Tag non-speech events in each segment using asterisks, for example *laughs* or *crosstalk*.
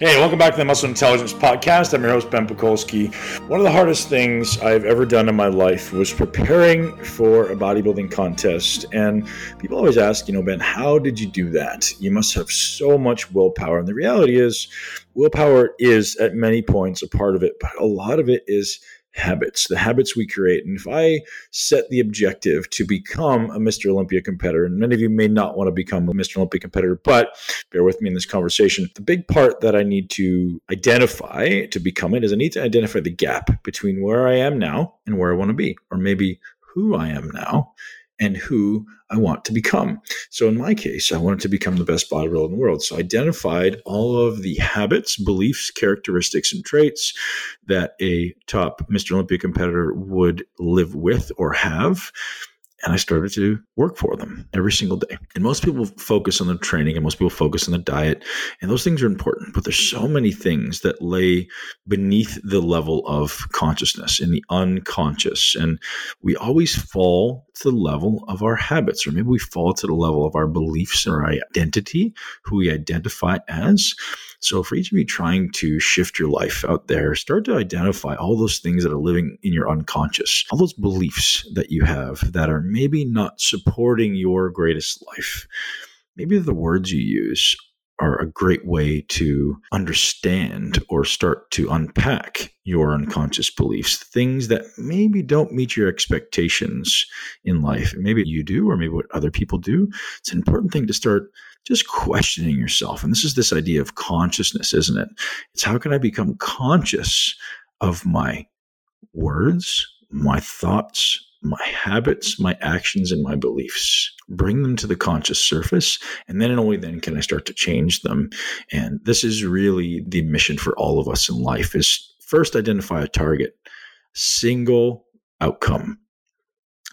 Hey, welcome back to the Muscle Intelligence Podcast. I'm your host, Ben Pakulski. One of the hardest things I've ever done in my life was preparing for a bodybuilding contest. And people always ask, you know, Ben, how did you do that? You must have so much willpower. And the reality is, willpower is at many points a part of it, but a lot of it is habits, the habits we create. And if I set the objective to become a Mr. Olympia competitor, and many of you may not want to become a Mr. Olympia competitor, but bear with me in this conversation. The big part that I need to identify to become it is I need to identify the gap between where I am now and where I want to be, or maybe who I am now and who I want to become. So in my case, I wanted to become the best bodybuilder in the world. So I identified all of the habits, beliefs, characteristics, and traits that a top Mr. Olympia competitor would live with or have and I started to work for them every single day. And most people focus on the training and most people focus on the diet, and those things are important, but there's so many things that lay beneath the level of consciousness in the unconscious. And we always fall to the level of our habits, or maybe we fall to the level of our beliefs or our identity, who we identify as. So, for each of you trying to shift your life out there, start to identify all those things that are living in your unconscious, all those beliefs that you have that are maybe not supporting your greatest life. Maybe the words you use are a great way to understand or start to unpack your unconscious beliefs, things that maybe don't meet your expectations in life. Maybe you do, or maybe what other people do. It's an important thing to start just questioning yourself. And this is this idea of consciousness, isn't it? It's how can I become conscious of my words, my thoughts, my habits, my actions, and my beliefs. Bring them to the conscious surface, and then and only then can I start to change them. And this is really the mission for all of us in life: is first identify a target, single outcome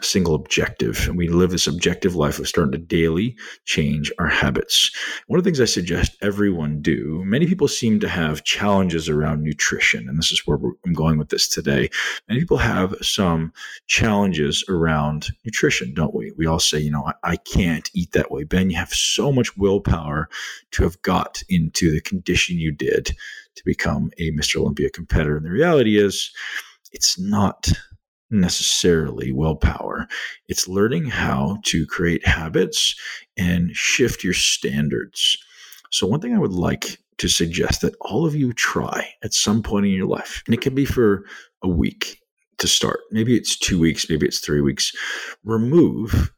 single objective. And we live this objective life of starting to daily change our habits. One of the things I suggest everyone do, many people seem to have challenges around nutrition. And this is where I'm going with this today. Many people have some challenges around nutrition, don't we? We all say, you know, I, I can't eat that way. Ben, you have so much willpower to have got into the condition you did to become a Mr. Olympia competitor. And the reality is, it's not necessarily willpower. It's learning how to create habits and shift your standards. So, one thing I would like to suggest that all of you try at some point in your life, and it can be for a week to start, maybe it's two weeks, maybe it's three weeks, remove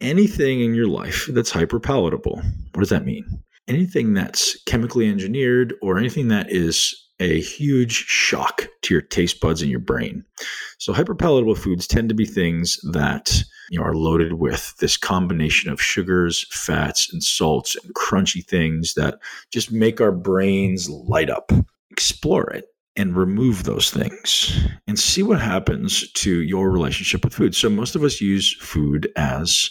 anything in your life that's hyper palatable. What does that mean? Anything that's chemically engineered or anything that is a huge shock to your taste buds and your brain. So hyperpalatable foods tend to be things that you know are loaded with this combination of sugars, fats, and salts and crunchy things that just make our brains light up. Explore it and remove those things and see what happens to your relationship with food. So most of us use food as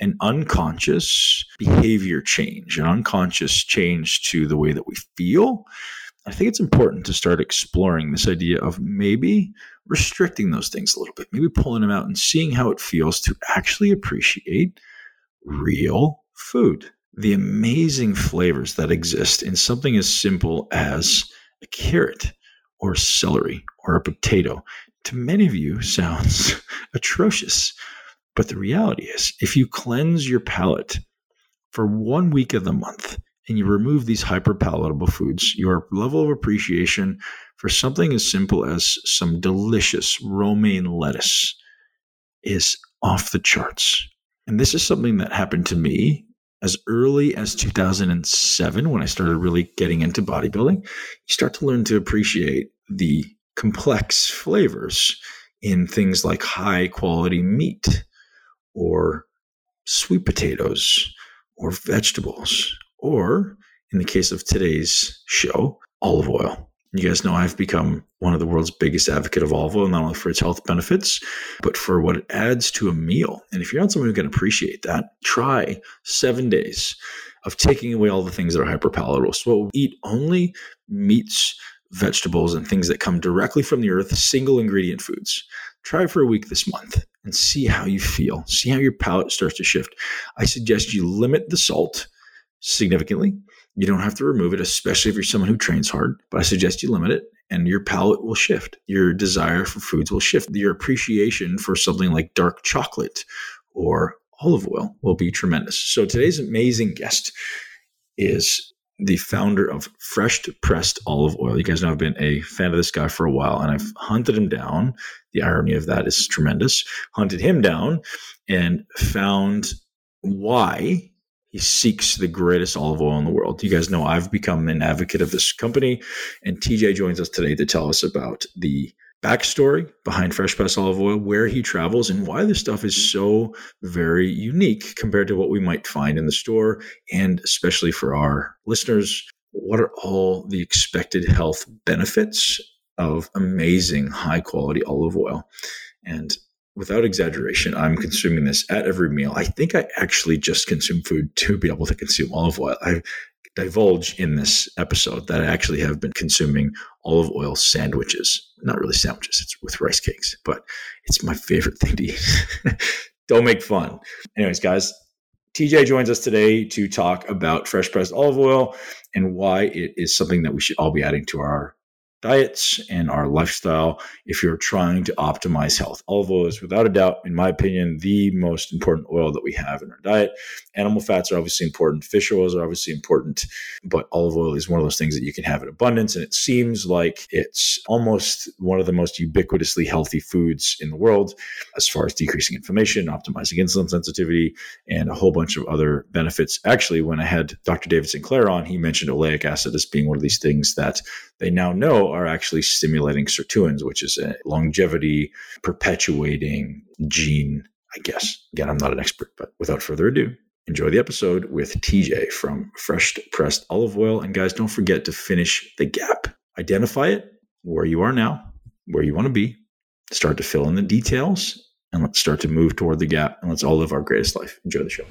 an unconscious behavior change, an unconscious change to the way that we feel I think it's important to start exploring this idea of maybe restricting those things a little bit, maybe pulling them out and seeing how it feels to actually appreciate real food. The amazing flavors that exist in something as simple as a carrot or celery or a potato to many of you sounds *laughs* atrocious. But the reality is, if you cleanse your palate for one week of the month, and you remove these hyper palatable foods, your level of appreciation for something as simple as some delicious romaine lettuce is off the charts. And this is something that happened to me as early as 2007 when I started really getting into bodybuilding. You start to learn to appreciate the complex flavors in things like high quality meat or sweet potatoes or vegetables or in the case of today's show, olive oil. You guys know I've become one of the world's biggest advocate of olive oil, not only for its health benefits, but for what it adds to a meal. And if you're not someone who can appreciate that, try seven days of taking away all the things that are hyperpalatable. So eat only meats, vegetables, and things that come directly from the earth, single ingredient foods. Try for a week this month and see how you feel. See how your palate starts to shift. I suggest you limit the salt significantly. You don't have to remove it, especially if you're someone who trains hard, but I suggest you limit it and your palate will shift. Your desire for foods will shift. Your appreciation for something like dark chocolate or olive oil will be tremendous. So today's amazing guest is the founder of Fresh Pressed Olive Oil. You guys know I've been a fan of this guy for a while and I've hunted him down. The irony of that is tremendous. Hunted him down and found why he seeks the greatest olive oil in the world. You guys know I've become an advocate of this company, and TJ joins us today to tell us about the backstory behind Fresh Press Olive Oil, where he travels, and why this stuff is so very unique compared to what we might find in the store. And especially for our listeners, what are all the expected health benefits of amazing high quality olive oil? And without exaggeration, I'm consuming this at every meal. I think I actually just consume food *laughs* to be able to consume olive oil. I divulge in this episode that I actually have been consuming olive oil sandwiches. Not really sandwiches, it's with rice cakes, but it's my favorite thing to eat. *laughs* Don't make fun. Anyways, guys, TJ joins us today to talk about fresh pressed olive oil and why it is something that we should all be adding to our diets and our lifestyle if you're trying to optimize health. Olive oil is, without a doubt, in my opinion, the most important oil that we have in our diet. Animal fats are obviously important, fish oils are obviously important, but olive oil is one of those things that you can have in abundance. And it seems like it's almost one of the most ubiquitously healthy foods in the world as far as decreasing inflammation, optimizing insulin sensitivity, and a whole bunch of other benefits. Actually, when I had Dr. David Sinclair on, he mentioned oleic acid as being one of these things that they now know are actually stimulating sirtuins, which is a longevity perpetuating gene, I guess. Again, I'm not an expert, but without further ado, enjoy the episode with TJ from Fresh Pressed Olive Oil. And guys, don't forget to finish the gap. Identify it where you are now, where you want to be, start to fill in the details, and let's start to move toward the gap and let's all live our greatest life. Enjoy the show.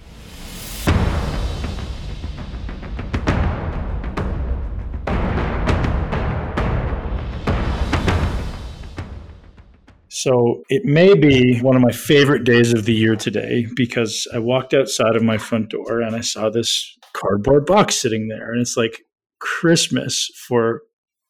So it may be one of my favorite days of the year today because I walked outside of my front door and I saw this cardboard box sitting there. And it's like Christmas for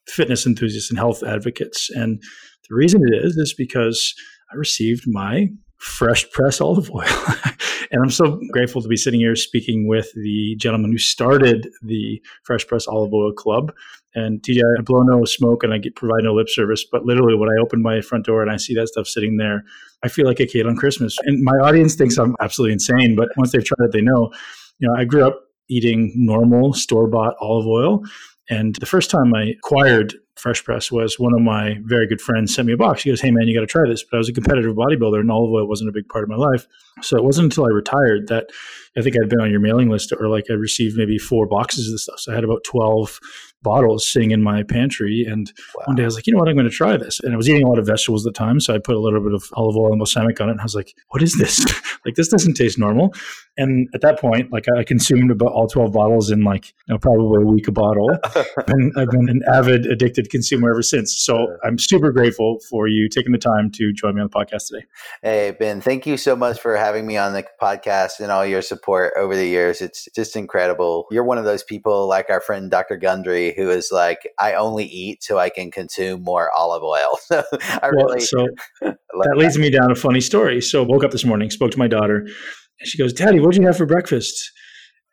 fitness enthusiasts and health advocates. And the reason it is is because I received my fresh press olive oil. *laughs* and I'm so grateful to be sitting here speaking with the gentleman who started the Fresh Press Olive Oil Club. And TJ, I blow no smoke and I get provide no lip service, but literally when I open my front door and I see that stuff sitting there, I feel like a kid on Christmas. And my audience thinks I'm absolutely insane, but once they've tried it, they know. You know, I grew up eating normal store bought olive oil. And the first time I acquired Fresh Press was one of my very good friends sent me a box. He goes, Hey man, you got to try this. But I was a competitive bodybuilder and olive oil wasn't a big part of my life. So it wasn't until I retired that I think I'd been on your mailing list or like I received maybe four boxes of this stuff. So I had about 12 bottles sitting in my pantry. And wow. one day I was like, you know what, I'm going to try this. And I was eating a lot of vegetables at the time. So I put a little bit of olive oil and balsamic on it. And I was like, what is this? *laughs* like, this doesn't taste normal. And at that point, like I consumed about all 12 bottles in like, you know, probably a week a bottle. *laughs* and I've been an avid addicted consumer ever since. So I'm super grateful for you taking the time to join me on the podcast today. Hey, Ben, thank you so much for having me on the podcast and all your support over the years. It's just incredible. You're one of those people like our friend Dr. Gundry who is like, I only eat so I can consume more olive oil. *laughs* So I well, really so *laughs* that, that leads me down a funny story. So woke up this morning, spoke to my daughter, and she goes, Daddy, what'd you have for breakfast?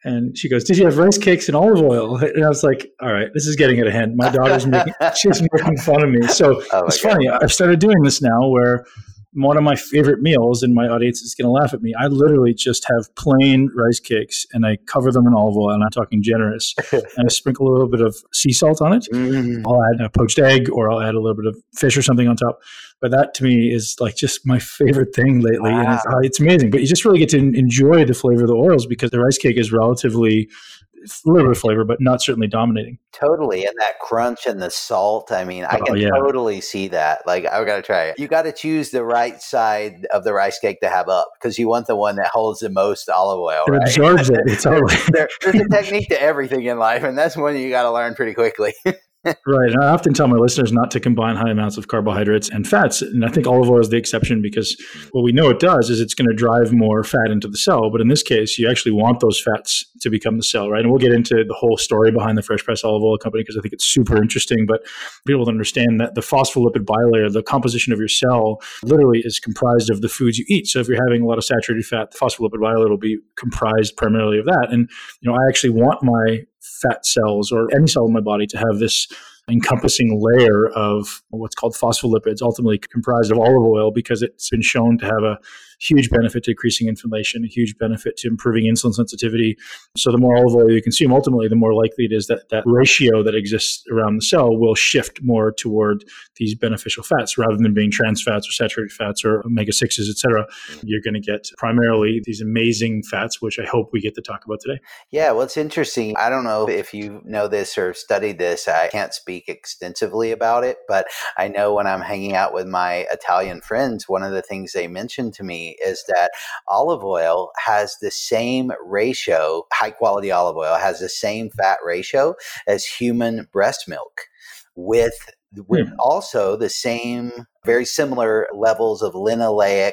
And she goes, Did you have rice cakes and olive oil? *laughs* And I was like, All right, this is getting out of hand. My daughter's making she's making fun of me. So oh it's God. funny. I've started doing this now where one of my favorite meals, and my audience is going to laugh at me. I literally just have plain rice cakes and I cover them in olive oil. And I'm talking generous. *laughs* and I sprinkle a little bit of sea salt on it. Mm. I'll add a poached egg or I'll add a little bit of fish or something on top. But that to me is like just my favorite thing lately. Wow. And it's, it's amazing. But you just really get to enjoy the flavor of the oils because the rice cake is relatively a little bit of flavor, but not certainly dominating. Totally. And that crunch and the salt. I mean, I oh, can yeah. totally see that. Like, I got to try it. You got to choose the right side of the rice cake to have up because you want the one that holds the most olive oil. It right? absorbs it. *laughs* It's there, there's a *laughs* technique to everything in life, and that's one you got to learn pretty quickly. *laughs* right. And I often tell my listeners not to combine high amounts of carbohydrates and fats. And I think olive oil is the exception because what we know it does is it's going to drive more fat into the cell. But in this case, you actually want those fats to become the cell, right? And we'll get into the whole story behind the Fresh Press Olive Oil Company because I think it's super interesting. But people understand that the phospholipid bilayer, the composition of your cell, literally is comprised of the foods you eat. So if you're having a lot of saturated fat, the phospholipid bilayer will be comprised primarily of that. And you know, I actually want my fat cells or any cell in my body to have this encompassing layer of what's called phospholipids, ultimately comprised of olive oil, because it's been shown to have a huge benefit to decreasing inflammation, a huge benefit to improving insulin sensitivity. So the more olive oil you consume, ultimately, the more likely it is that that ratio that exists around the cell will shift more toward these beneficial fats rather than being trans fats or saturated fats or omega 6s, et cetera. You're going to get primarily these amazing fats, which I hope we get to talk about today. Yeah, well, it's interesting. I don't know if you know this or studied this. I can't speak extensively about it, but I know when I'm hanging out with my Italian friends, one of the things they mentioned to me is that olive oil has the same ratio, high quality olive oil has the same fat ratio as human breast milk with with hmm. also the same very similar levels of linoleic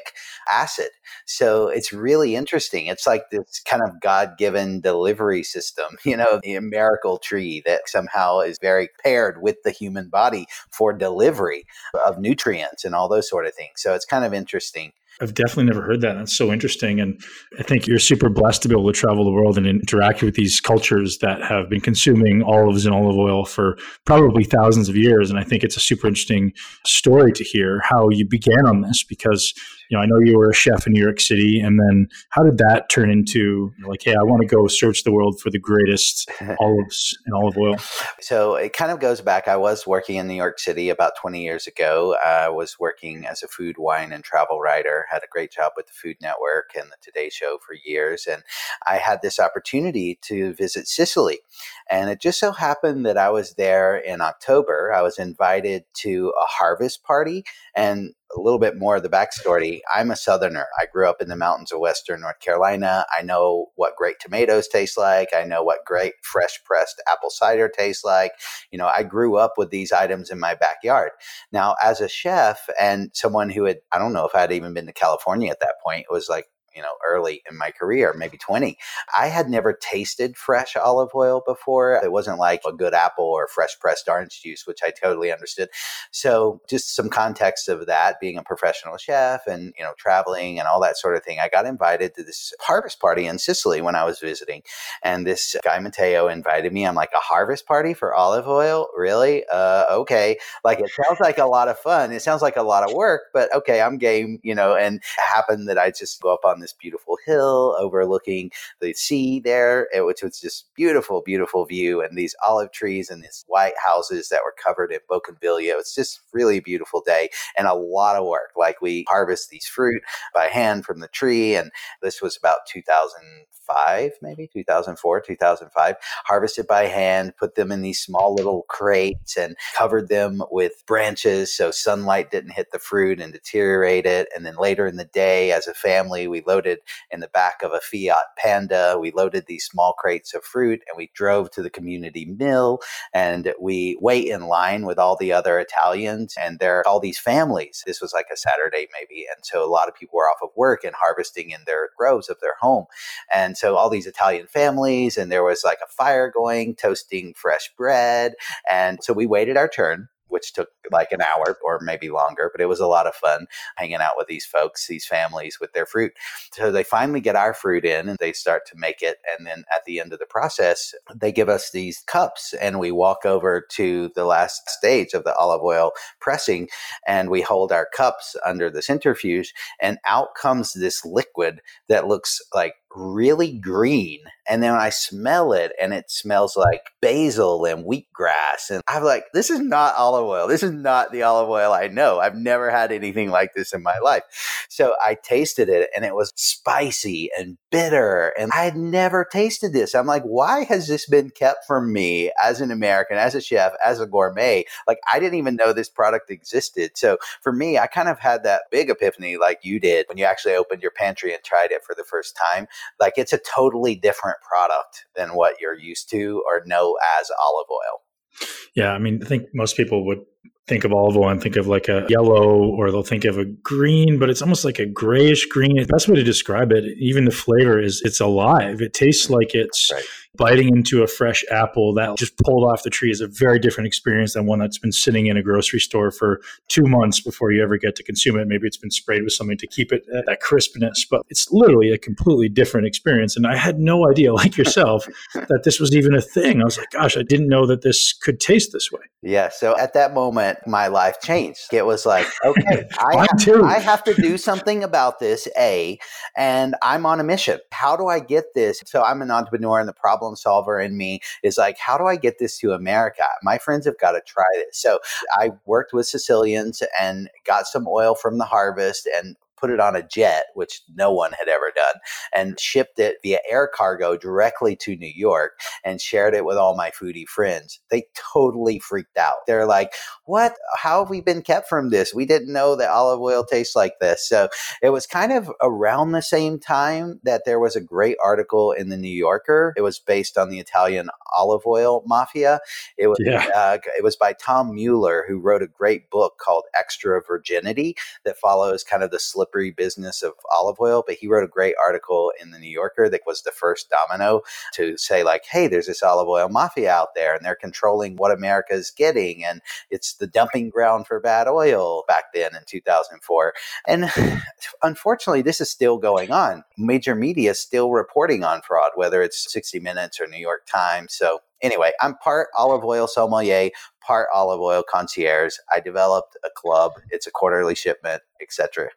acid. So it's really interesting. It's like this kind of God given delivery system, *laughs* you know, the miracle tree that somehow is very paired with the human body for delivery of nutrients and all those sort of things. So it's kind of interesting. I've definitely never heard that. That's so interesting. And I think you're super blessed to be able to travel the world and interact with these cultures that have been consuming olives and olive oil for probably thousands of years. And I think it's a super interesting story to hear how you began on this because you know, I know you were a chef in New York City, and then how did that turn into like, hey, I want to go search the world for the greatest *laughs* olives and olive oil? So it kind of goes back. I was working in New York City about 20 years ago. I was working as a food, wine, and travel writer. Had a great job with the Food Network and the Today Show for years, and I had this opportunity to visit Sicily. And it just so happened that I was there in October. I was invited to a harvest party. And a little bit more of the backstory I'm a Southerner. I grew up in the mountains of Western North Carolina. I know what great tomatoes taste like. I know what great fresh pressed apple cider tastes like. You know, I grew up with these items in my backyard. Now, as a chef and someone who had, I don't know if I had even been to California at that point, it was like you know early in my career maybe 20 i had never tasted fresh olive oil before. It wasn't like a good apple or fresh pressed orange juice which i totally understood. So just some context of that being a professional chef and you know traveling and all that sort of thing i got invited to this harvest party in sicily when i was visiting. And this guy Matteo, invited me. I'm like a harvest party for olive oil? Really? Uh, okay. Like it sounds like a lot of fun. It sounds like a lot of work but okay i'm game you know and happened that i just go up on this beautiful hill overlooking the sea there, eh, which was just beautiful, beautiful view, and these olive trees and these white houses that were covered in bougainvillea. It's just really beautiful day and a lot of work. Like we harvest these fruit by hand from the tree, and this was about 2005, maybe 2004, 2005. Harvested by hand, put them in these small little crates, and covered them with branches so sunlight didn't hit the fruit and deteriorate it. And then later in the day, as a family, we loaded in the back of a Fiat Panda. We loaded these small crates of fruit and we drove to the community mill and we wait in line with all the other Italians and there are all these families. This was like a Saturday maybe. And so a lot of people were off of work and harvesting in their groves of their home. And so all these Italian families and there was like a fire going, toasting fresh bread. And so we waited our turn which took like an hour or maybe longer, but it was a lot of fun hanging out with these folks, these families with their fruit. So they finally get our fruit in and they start to make it. And then at the end of the process, they give us these cups and we walk over to the last stage of the olive oil pressing and we hold our cups under the centrifuge and out comes this liquid that looks like really green. And then I smell it and it smells like basil and wheatgrass. And I'm like, this is not olive oil. This is not the olive oil I know. I've never had anything like this in my life. So I tasted it and it was spicy and bitter. And I had never tasted this. I'm like, why has this been kept from me as an American, as a chef, as a gourmet? Like, I didn't even know this product existed. So for me, I kind of had that big epiphany like you did when you actually opened your pantry and tried it for the first time like it's a totally different product than what you're used to or know as olive oil. Yeah, I mean, I think most people would think of olive oil and think of like a yellow or they'll think of a green, but it's almost like a grayish green. The best way to describe it, even the flavor is it's alive. It tastes like it's right biting into a fresh apple that just pulled off the tree is a very different experience than one that's been sitting in a grocery store for two months before you ever get to consume it. Maybe it's been sprayed with something to keep it that crispness, but it's literally a completely different experience. And I had no idea, *laughs* like yourself, that this was even a thing. I was like, gosh, I didn't know that this could taste this way. Yeah. So at that moment, my life changed. It was like, *laughs* okay, I, have, I have to do something about this, A, and I'm on a mission. How do I get this? So I'm an entrepreneur and the problem solver in me is like, how do I get this to America? My friends have got to try this. So I worked with Sicilians and got some oil from the harvest and put it on a jet, which no one had ever done, and shipped it via air cargo directly to New York and shared it with all my foodie friends. They totally freaked out. They're like, What? How have we been kept from this? We didn't know that olive oil tastes like this. So it was kind of around the same time that there was a great article in the New Yorker. It was based on the Italian olive oil mafia. It was yeah. uh, it was by Tom Mueller, who wrote a great book called Extra Virginity that follows kind of the slippery business of olive oil. But he wrote a great article in the New Yorker that was the first domino to say like, hey, there's this olive oil mafia out there, and they're controlling what America is getting, and it's the dumping ground for bad oil back then in 2004. And *sighs* unfortunately, this is still going on. Major media is still reporting on fraud, whether it's 60 Minutes or New York Times. So anyway, I'm part olive oil sommelier, part olive oil concierge. I developed a club. It's a quarterly shipment, etc.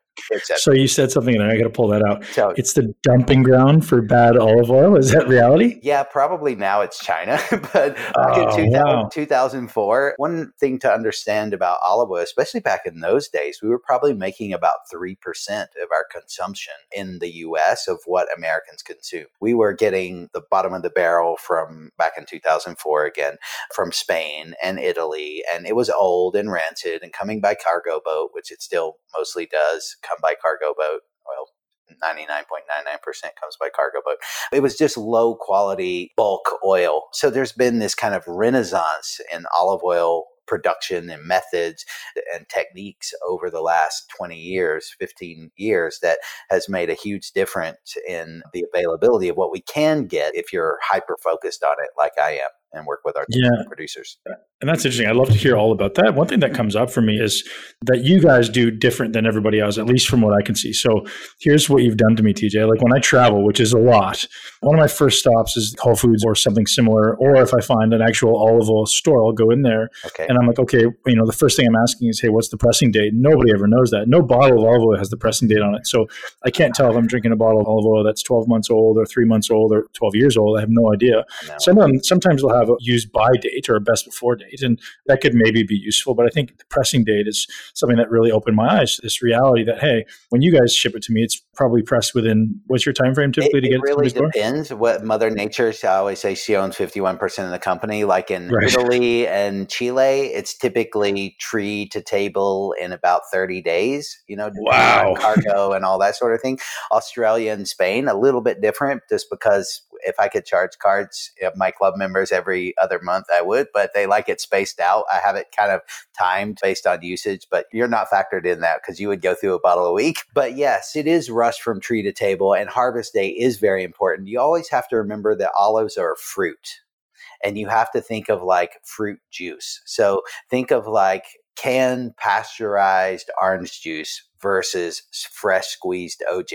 So you said something, and I got to pull that out. So, it's the dumping ground for bad olive oil. Is that reality? Yeah, probably now it's China, *laughs* but back oh, in 2000, wow. 2004, one thing to understand about olive oil, especially back in those days, we were probably making about three percent of our consumption in the U.S. of what Americans consume. We were getting the bottom of the barrel from back in 2004 again from Spain and Italy, and it was old and rancid and coming by cargo boat, which it still mostly does come by cargo boat. Well, 99.99% comes by cargo boat. It was just low quality bulk oil. So there's been this kind of renaissance in olive oil production and methods and techniques over the last 20 years, 15 years that has made a huge difference in the availability of what we can get if you're hyper focused on it like I am and work with our yeah. producers. And that's interesting. I'd love to hear all about that. One thing that comes up for me is that you guys do different than everybody else, at least from what I can see. So here's what you've done to me, TJ. Like when I travel, which is a lot, one of my first stops is Whole Foods or something similar. Or if I find an actual olive oil store, I'll go in there okay. and I'm like, okay, you know, the first thing I'm asking is, hey, what's the pressing date? Nobody ever knows that. No bottle of olive oil has the pressing date on it. So I can't tell if I'm drinking a bottle of olive oil that's 12 months old or three months old or 12 years old. I have no idea. No. Sometimes, sometimes they'll have a use by date or a best before date. And that could maybe be useful. But I think the pressing date is something that really opened my eyes to this reality that, hey, when you guys ship it to me, it's probably pressed within what's your time frame typically it, to get it? really depends what Mother Nature, I always say she owns 51% of the company. Like in right. Italy and Chile, it's typically tree to table in about 30 days, you know, wow. cargo and all that sort of thing. Australia and Spain, a little bit different just because if I could charge cards my club members every other month, I would, but they like it spaced out. I have it kind of timed based on usage, but you're not factored in that because you would go through a bottle a week. But yes, it is rushed from tree to table, and harvest day is very important. You always have to remember that olives are fruit and you have to think of like fruit juice. So think of like canned pasteurized orange juice versus fresh squeezed OJ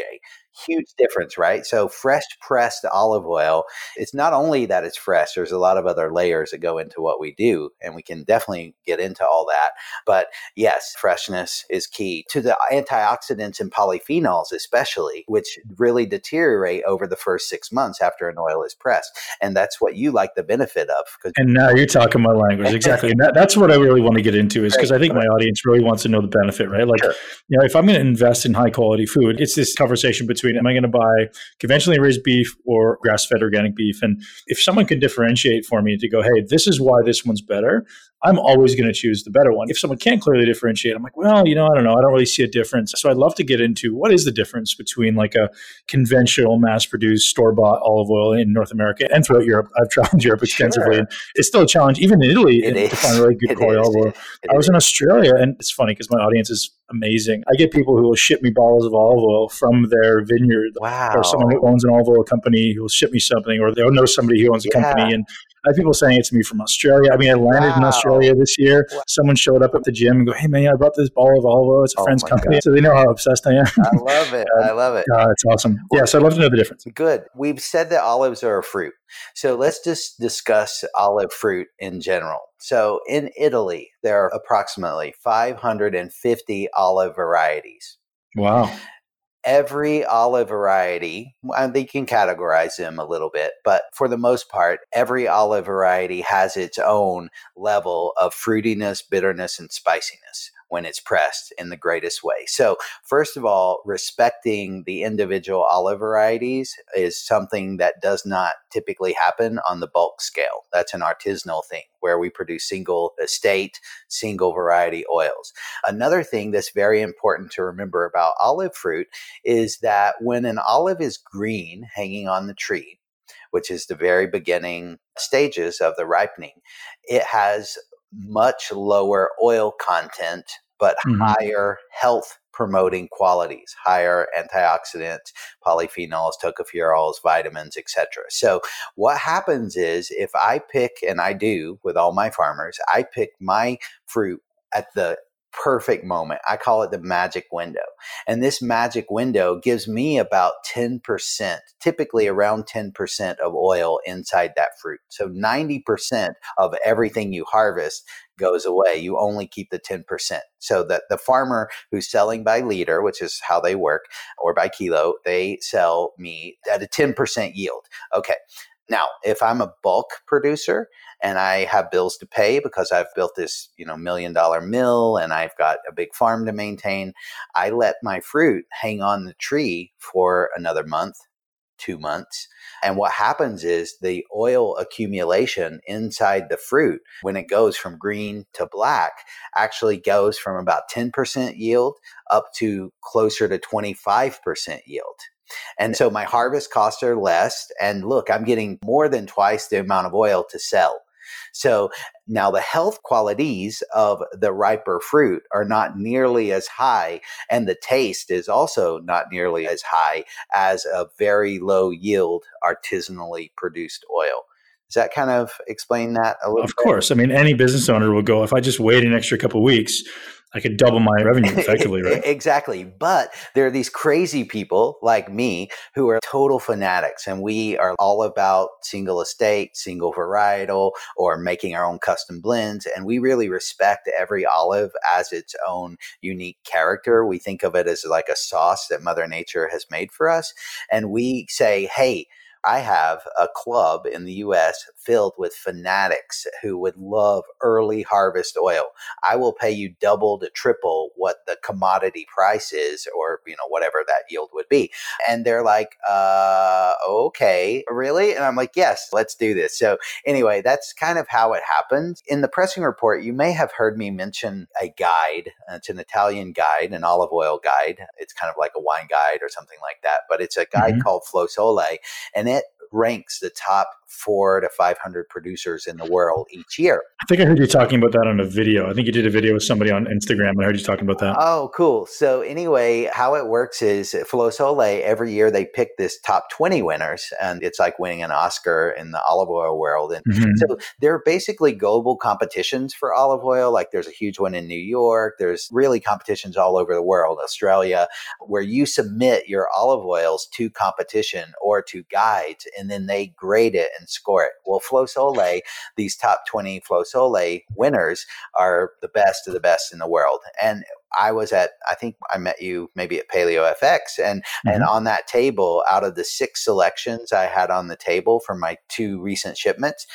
huge difference, right? So fresh pressed olive oil, it's not only that it's fresh, there's a lot of other layers that go into what we do, and we can definitely get into all that. But yes, freshness is key to the antioxidants and polyphenols, especially, which really deteriorate over the first six months after an oil is pressed. And that's what you like the benefit of. And now you're talking my language. Exactly. and that, that's what I really want to get into is because I think my audience really wants to know the benefit, right? Like, sure. you know, if I'm going to invest in high quality food, it's this conversation between between am I going to buy conventionally raised beef or grass fed organic beef? And if someone could differentiate for me to go, hey, this is why this one's better, I'm always going to choose the better one. If someone can't clearly differentiate, I'm like, well, you know, I don't know. I don't really see a difference. So I'd love to get into what is the difference between like a conventional mass produced store bought olive oil in North America and throughout Europe. I've traveled *laughs* Europe extensively Sure. and it's still a challenge, even in Italy, It to find really good quality olive oil. I was in Australia, and it's funny because my audience is amazing. I get people who will ship me bottles of olive oil from their vineyard, wow. or someone who owns an olive oil company who will ship me something, or they'll know somebody who owns a Yeah. company. And I have people saying it to me from Australia. I mean, I landed in Australia this year. Wow. Someone showed up at the gym and go, "Hey man, I bought this ball of olive oil. It's a Oh friend's company." God. So they know how obsessed I am. I love it. I love it. Uh, it's awesome. Yeah, so I'd love to know the difference. Good. We've said that olives are a fruit. So let's just discuss olive fruit in general. So in Italy, there are approximately 550 olive varieties. Wow. Every olive variety, and they can categorize them a little bit, but for the most part, every olive variety has its own level of fruitiness, bitterness, and spiciness when it's pressed in the greatest way. So, first of all, respecting the individual olive varieties is something that does not typically happen on the bulk scale. That's an artisanal thing where we produce single estate, single variety oils. Another thing that's very important to remember about olive fruit is that when an olive is green hanging on the tree, which is the very beginning stages of the ripening, it has much lower oil content, but Mhm. higher health promoting qualities, higher antioxidants, polyphenols, tocopherols, vitamins, etc. So what happens is if I pick, and I do with all my farmers, I pick my fruit at the perfect moment. I call it the magic window. And this magic window gives me about 10%, typically around 10% of oil inside that fruit. So 90% of everything you harvest goes away. You only keep the 10%. So that the farmer who's selling by liter, which is how they work, or by kilo, they sell me at a 10% yield. Okay. Now, if I'm a bulk producer and I have bills to pay because I've built this, you know, million dollar mill and I've got a big farm to maintain, I let my fruit hang on the tree for another month, two months. And what happens is the oil accumulation inside the fruit, when it goes from green to black, actually goes from about 10% yield up to closer to 25% yield. And so my harvest costs are less. And look, I'm getting more than twice the amount of oil to sell. So now the health qualities of the riper fruit are not nearly as high, and the taste is also not nearly as high as a very low yield artisanally produced oil. Does that kind of explain that a little Of bit? course. I mean, any business owner will go, if I just wait an extra couple weeks, I could double my revenue *laughs* effectively, right? exactly. But there are these crazy people like me who are total fanatics, and we are all about single estate, single varietal, or making our own custom blends. And we really respect every olive as its own unique character. We think of it as like a sauce that Mother Nature has made for us. And we say, hey, I have a club in the US filled with fanatics who would love early harvest oil. I will pay you double to triple what the commodity price is, or you know, whatever that yield would be. And they're like, uh, okay, really? And I'm like, yes, let's do this. So anyway, that's kind of how it happened. In the pressing report, you may have heard me mention a guide. It's an Italian guide, an olive oil guide. It's kind of like a wine guide or something like that, but it's a guide Mhm. called Flos Olei, and ranks the top four to 500 producers in the world each year. I think I heard you talking about that on a video. I think you did a video with somebody on Instagram, I heard you talking about that. Oh, cool. So anyway, how it works is Flos Olei, every year they pick this top 20 winners, and it's like winning an Oscar in the olive oil world. And Mhm. so there are basically global competitions for olive oil. Like there's a huge one in New York. There's really competitions all over the world, Australia, where you submit your olive oils to competition or to guides, and then they grade it and score it. Well, Flos Olei, these top 20 Flos Olei winners are the best of the best in the world. And I was at, I think I met you maybe at Paleo FX, and and mm-hmm. on that table, out of the six selections I had on the table for my two recent shipments,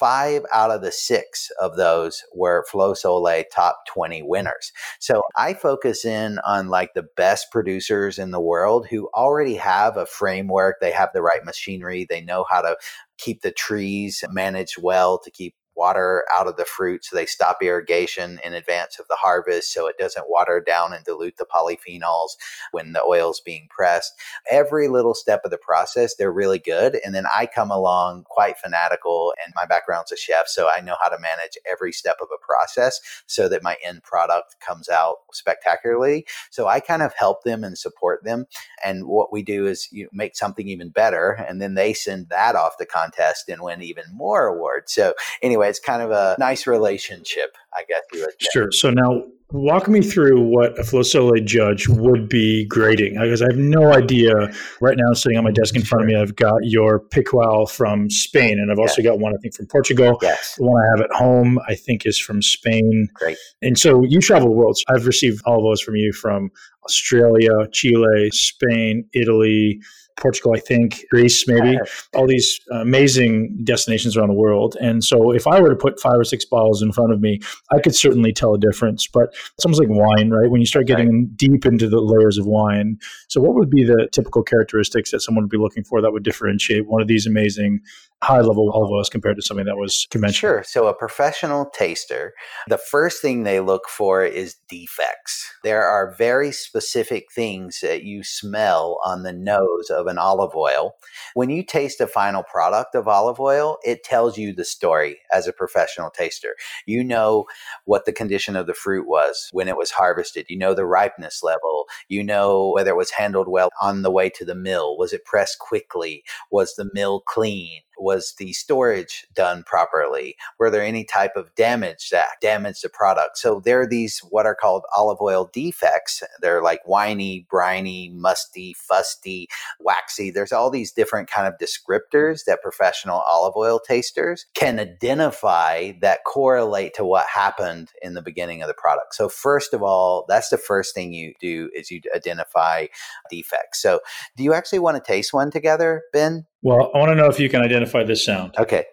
five out of the six of those were Flos Olei top 20 winners. So I focus in on like the best producers in the world who already have a framework, they have the right machinery, they know how to keep the trees managed well to keep water out of the fruit. So they stop irrigation in advance of the harvest so it doesn't water down and dilute the polyphenols when the oil's being pressed. Every little step of the process, they're really good. And then I come along quite fanatical, and my background's a chef. So I know how to manage every step of a process so that my end product comes out spectacularly. So I kind of help them and support them. And what we do is you make something even better, and then they send that off the contest and win even more awards. So anyway, it's kind of a nice relationship, I guess you would say. Sure. So now walk me through what a Flos Olei judge would be grading because I have no idea. Right now, sitting on my desk in front of me, I've got your Picual from Spain, and I've also yes. got one I think from Portugal. Yes. The one I have at home, I think, is from Spain. Great. And so you travel the world. So I've received all of those from you from Australia, Chile, Spain, Italy, Portugal, I think, Greece, maybe, all these amazing destinations around the world. And so if I were to put five or six bottles in front of me, I could certainly tell a difference. But it's almost like wine, right? When you start getting right. deep into the layers of wine. So what would be the typical characteristics that someone would be looking for that would differentiate one of these amazing high level olive oils compared to something that was conventional? Sure. So, a professional taster, the first thing they look for is defects. There are very specific things that you smell on the nose of an olive oil. When you taste a final product of olive oil, it tells you the story as a professional taster. You know what the condition of the fruit was when it was harvested, you know the ripeness level, you know whether it was handled well on the way to the mill, was it pressed quickly, was the mill clean? Was the storage done properly? Were there any type of damage that damaged the product? So there are these what are called olive oil defects. They're like winey, briny, musty, fusty, waxy. There's all these different kind of descriptors that professional olive oil tasters can identify that correlate to what happened in the beginning of the product. So first of all, that's the first thing you do is you identify defects. So do you actually want to taste one together, Ben? Well, I want to know if you can identify this sound. Okay.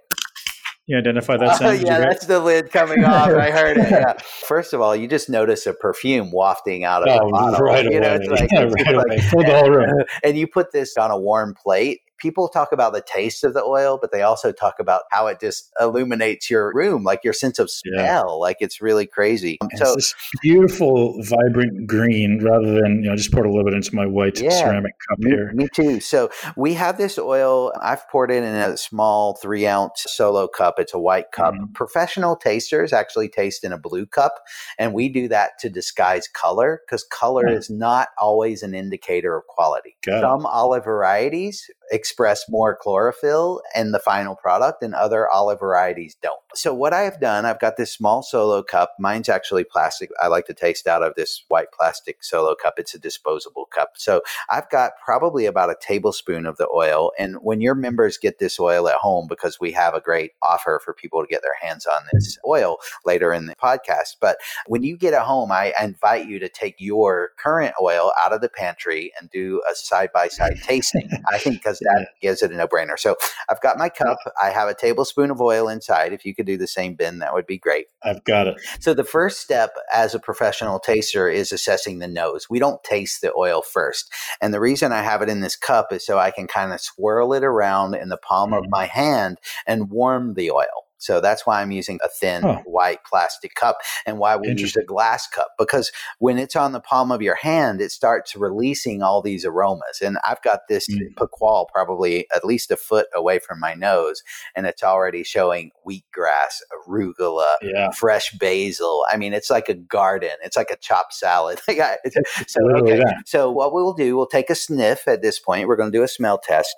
You identify *laughs* that sound? Yeah, that's the lid coming off. I heard it. Yeah. *laughs* First of all, you just notice a perfume wafting out of oh, the bottle. Right you know, away. Like, *laughs* yeah, right like, away. The whole room. And you put this on a warm plate, people talk about the taste of the oil, but they also talk about how it just illuminates your room, like your sense of smell. Yeah. Like it's really crazy. And so this beautiful, vibrant green rather than, you know, just poured a little bit into my white yeah, ceramic cup me, here. Me too. So we have this oil. I've poured it in a small three ounce solo cup. It's a white cup. Mm-hmm. Professional tasters actually taste in a blue cup. And we do that to disguise color because color mm-hmm. is not always an indicator of quality. Got Some it. olive varieties express more chlorophyll in the final product and other olive varieties don't. So what I have done, I've got this small solo cup. Mine's actually plastic. I like to taste out of this white plastic solo cup. It's a disposable cup. So I've got probably about a tablespoon of the oil. And when your members get this oil at home, because we have a great offer for people to get their hands on this oil later in the podcast. But when you get at home, I invite you to take your current oil out of the pantry and do a side by side tasting. I think because that gives it a no brainer. So I've got my cup. I have a tablespoon of oil inside. If you could do the same, Ben, that would be great. I've got it. So the first step as a professional taster is assessing the nose. We don't taste the oil first. And the reason I have it in this cup is so I can kind of swirl it around in the palm mm-hmm. of my hand and warm the oil. So that's why I'm using a thin huh. white plastic cup and why we use a glass cup because when it's on the palm of your hand, it starts releasing all these aromas. And I've got this mm. Probably at least a foot away from my nose and it's already showing wheatgrass, arugula, yeah. fresh basil. I mean, it's like a garden. It's like a chopped salad. *laughs* *laughs* so, okay. so what we'll do, we'll take a sniff at this point. We're going to do a smell test.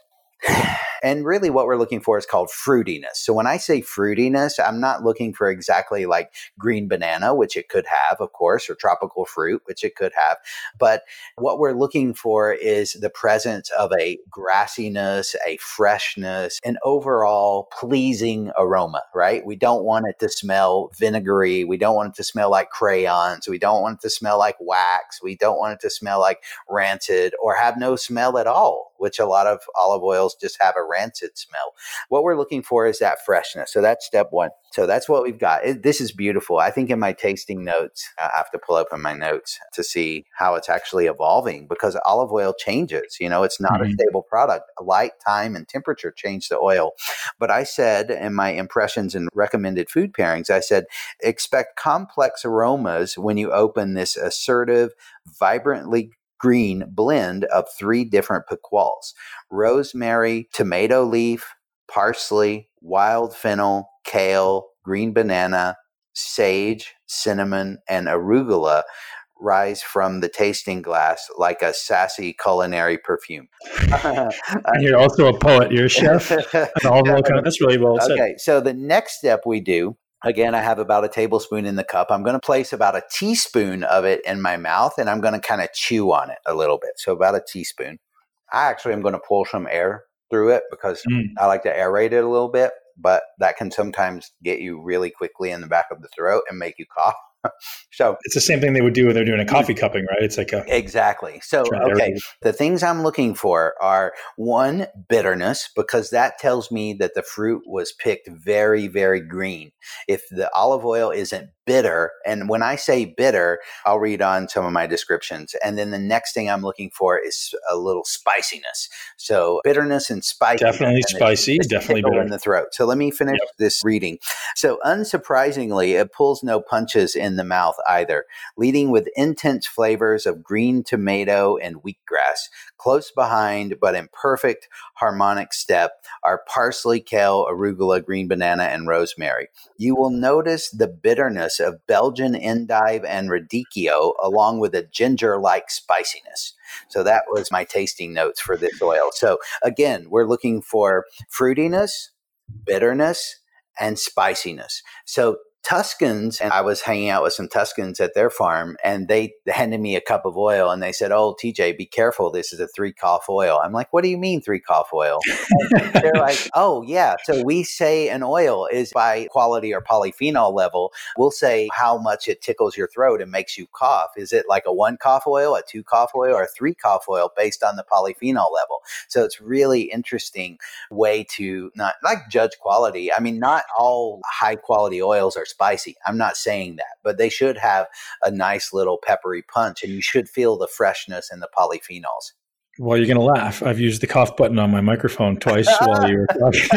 And really, what we're looking for is called fruitiness. So when I say fruitiness, I'm not looking for exactly like green banana, which it could have, of course, or tropical fruit, which it could have. But what we're looking for is the presence of a grassiness, a freshness, an overall pleasing aroma, right? We don't want it to smell vinegary. We don't want it to smell like crayons. We don't want it to smell like wax. We don't want it to smell like rancid or have no smell at all which a lot of olive oils just have a rancid smell. What we're looking for is that freshness. So that's step one. So that's what we've got. It, this is beautiful. I think in my tasting notes, I have to pull open my notes to see how it's actually evolving because olive oil changes. You know, it's not mm-hmm. a stable product. Light, time, and temperature change the oil. But I said in my impressions and recommended food pairings, I said, expect complex aromas when you open this assertive, vibrantly green blend of three different Picuals rosemary, tomato leaf, parsley, wild fennel, kale, green banana, sage, cinnamon, and arugula rise from the tasting glass like a sassy culinary perfume. and you're also a poet. You're a chef. *laughs* all That's really well said. Okay, so the next step we do Again, I have about a tablespoon in the cup. I'm going to place about a teaspoon of it in my mouth and I'm going to kind of chew on it a little bit. So, about a teaspoon. I actually am going to pull some air through it because mm. I like to aerate it a little bit, but that can sometimes get you really quickly in the back of the throat and make you cough. *laughs* so it's the same thing they would do when they're doing a coffee cupping, right? It's like a exactly. So okay, the things I'm looking for are one bitterness because that tells me that the fruit was picked very, very green. If the olive oil isn't bitter, and when I say bitter, I'll read on some of my descriptions, and then the next thing I'm looking for is a little spiciness. So bitterness and spicy, definitely spicy, it's definitely bitter in the throat. So let me finish yep. this reading. So unsurprisingly, it pulls no punches in the mouth either, leading with intense flavors of green tomato and wheatgrass. Close behind, but in perfect harmonic step, are parsley, kale, arugula, green banana, and rosemary. You will notice the bitterness of Belgian endive and radicchio, along with a ginger like spiciness. So that was my tasting notes for this oil. So again, we're looking for fruitiness, bitterness, and spiciness. So Tuscans, and I was hanging out with some Tuscans at their farm, and they handed me a cup of oil, and they said, "Oh, TJ, be careful. This is a three cough oil." I'm like, "What do you mean three cough oil?" *laughs* they're like, "Oh, yeah. So we say an oil is by quality or polyphenol level. We'll say how much it tickles your throat and makes you cough. Is it like a one cough oil, a two cough oil, or a three cough oil based on the polyphenol level?" So it's really interesting way to not like judge quality. I mean, not all high quality oils are spicy. I'm not saying that, but they should have a nice little peppery punch and you should feel the freshness and the polyphenols. Well, you're going to laugh. I've used the cough button on my microphone twice while you were *laughs* talking.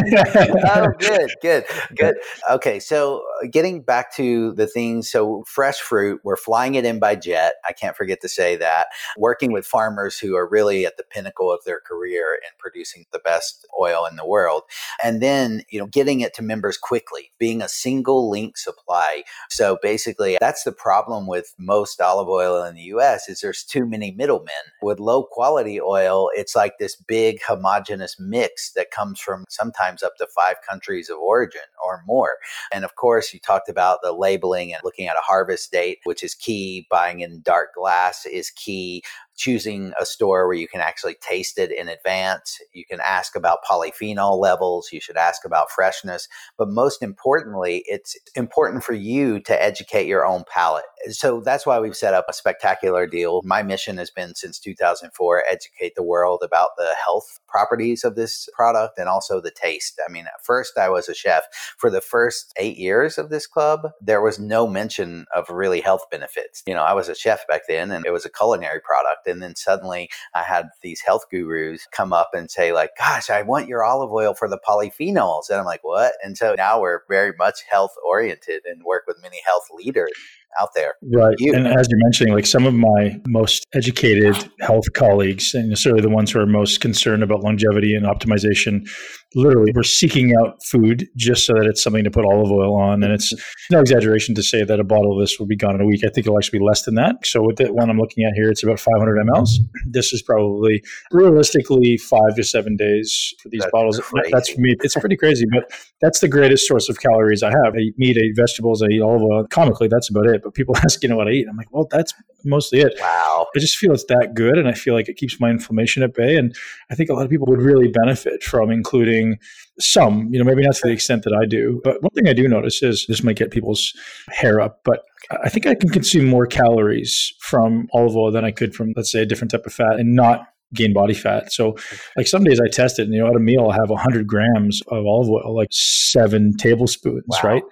oh, *laughs* good, good, good. Okay, so uh, getting back to the things, so fresh fruit, we're flying it in by jet. I can't forget to say that. Working with farmers who are really at the pinnacle of their career in producing the best oil in the world, and then you know getting it to members quickly, being a single link supply. So basically, that's the problem with most olive oil in the U.S. is there's too many middlemen with low quality oil oil, it's like this big homogenous mix that comes from sometimes up to five countries of origin or more. And of course, you talked about the labeling and looking at a harvest date, which is key. Buying in dark glass is key choosing a store where you can actually taste it in advance. You can ask about polyphenol levels. You should ask about freshness. But most importantly, it's important for you to educate your own palate. So that's why we've set up a spectacular deal. My mission has been since 2004 educate the world about the health properties of this product and also the taste. I mean, at first I was a chef. For the first eight years of this club, there was no mention of really health benefits. You know, I was a chef back then and it was a culinary product and then suddenly I had these health gurus come up and say, like, gosh, I want your olive oil for the polyphenols. And I'm like, what? And so now we're very much health oriented and work with many health leaders out there. Right. You. And as you're mentioning, like some of my most educated health colleagues, and necessarily the ones who are most concerned about longevity and optimization, literally we're seeking out food just so that it's something to put olive oil on. And it's no exaggeration to say that a bottle of this will be gone in a week. I think it'll actually be less than that. So with the one I'm looking at here, it's about 500 mLs. This is probably realistically five to seven days for these that's bottles. Crazy. That's for me. It's pretty crazy, but that's the greatest source of calories I have. I eat meat, I eat vegetables, I eat olive oil. Comically, that's about it. But people *laughs* ask, you know, what I eat. I'm like, well, that's mostly it. Wow. I just feel it's that good. And I feel like it keeps my inflammation at bay. And I think a lot of people would really benefit from including some, you know, maybe not to the extent that I do. But one thing I do notice is this might get people's hair up, but I think I can consume more calories from olive oil than I could from, let's say, a different type of fat and not gain body fat. So, like some days I test it, and you know, at a meal I'll have 100 grams of olive oil, like seven tablespoons, wow. right?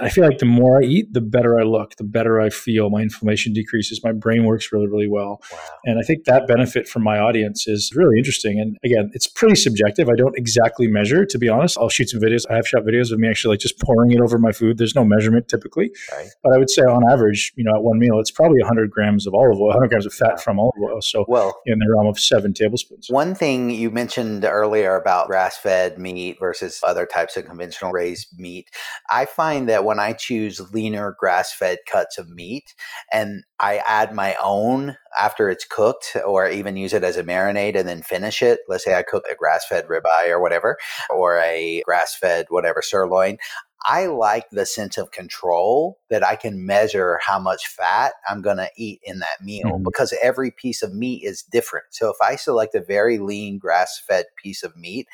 I feel like the more I eat, the better I look, the better I feel. My inflammation decreases. My brain works really, really well. Wow. And I think that benefit from my audience is really interesting. And again, it's pretty subjective. I don't exactly measure, to be honest. I'll shoot some videos. I have shot videos of me actually like just pouring it over my food. There's no measurement typically. Right. But I would say on average, you know, at one meal, it's probably 100 grams of olive oil, 100 grams of fat from olive oil. So well, in the realm of seven tablespoons. One thing you mentioned earlier about grass fed meat versus other types of conventional raised meat, I find that when I choose leaner grass fed cuts of meat and I add my own after it's cooked or even use it as a marinade and then finish it. Let's say I cook a grass fed ribeye or whatever, or a grass fed whatever sirloin. I like the sense of control that I can measure how much fat I'm going to eat in that meal mm-hmm. because every piece of meat is different. So if I select a very lean grass fed piece of meat,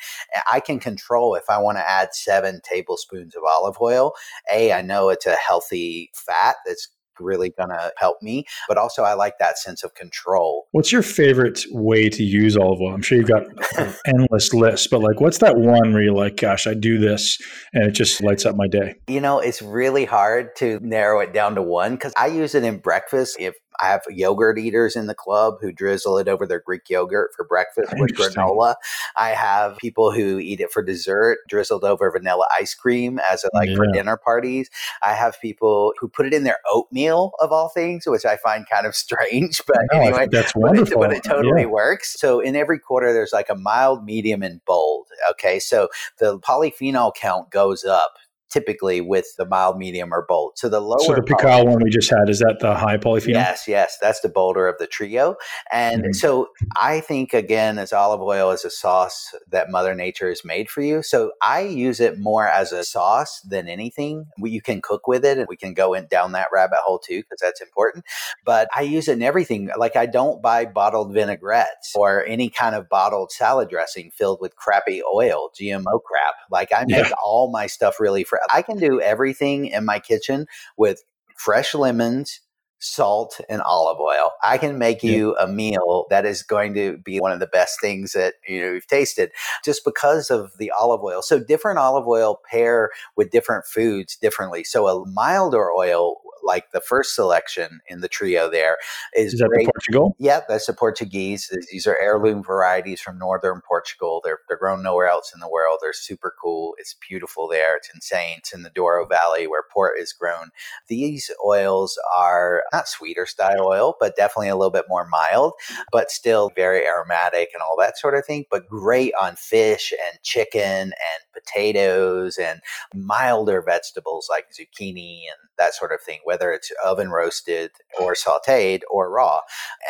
I can control if I want to add seven tablespoons of olive oil. A, I know it's a healthy fat that's really going to help me. But also, I like that sense of control. What's your favorite way to use olive oil? I'm sure you've got *laughs* endless list, but like, what's that one where you're like, gosh, I do this and it just lights up my day? You know, it's really hard to narrow it down to one because I use it in breakfast. If I have yogurt eaters in the club who drizzle it over their Greek yogurt for breakfast with granola. I have people who eat it for dessert, drizzled over vanilla ice cream as a, like yeah. for dinner parties. I have people who put it in their oatmeal of all things, which I find kind of *laughs* strange, but no, anyway, that's wonderful. But it, but it totally yeah. works. So in every quarter, there's like a mild, medium, and bold. Okay, so the polyphenol count goes up typically with the mild, medium, or bold. So the lower. So the Picual one we just had is that the high polyphenol? Yes, yes, that's the bolder of the trio. And mm-hmm. so I think again, as olive oil is a sauce that Mother Nature has made for you. So I use it more as a sauce than anything. You can cook with it, and we can go in down that rabbit hole too because that's important. But I use it in everything. Like I don't buy bottled vinaigrettes or any kind of bottled salad dressing filled with crappy oil, GMO crap. Like I make yeah. all my stuff really fresh. I can do everything in my kitchen with fresh lemons, salt, and olive oil. I can make yeah. you a meal that is going to be one of the best things that you know you've tasted just because of the olive oil. So different olive oil pair with different foods differently. So a milder oil like the first selection in the trio there is, is that great. Portugal? Yeah, that's the Portuguese. These are heirloom varieties from northern Portugal. They're they're grown nowhere else in the world. They're super cool. It's beautiful there. It's insane. It's in the Douro Valley where port is grown. These oils are not sweeter style oil, but definitely a little bit more mild, but still very aromatic and all that sort of thing. But great on fish and chicken and potatoes and milder vegetables like zucchini and that sort of thing, whether it's oven roasted or sauteed or raw.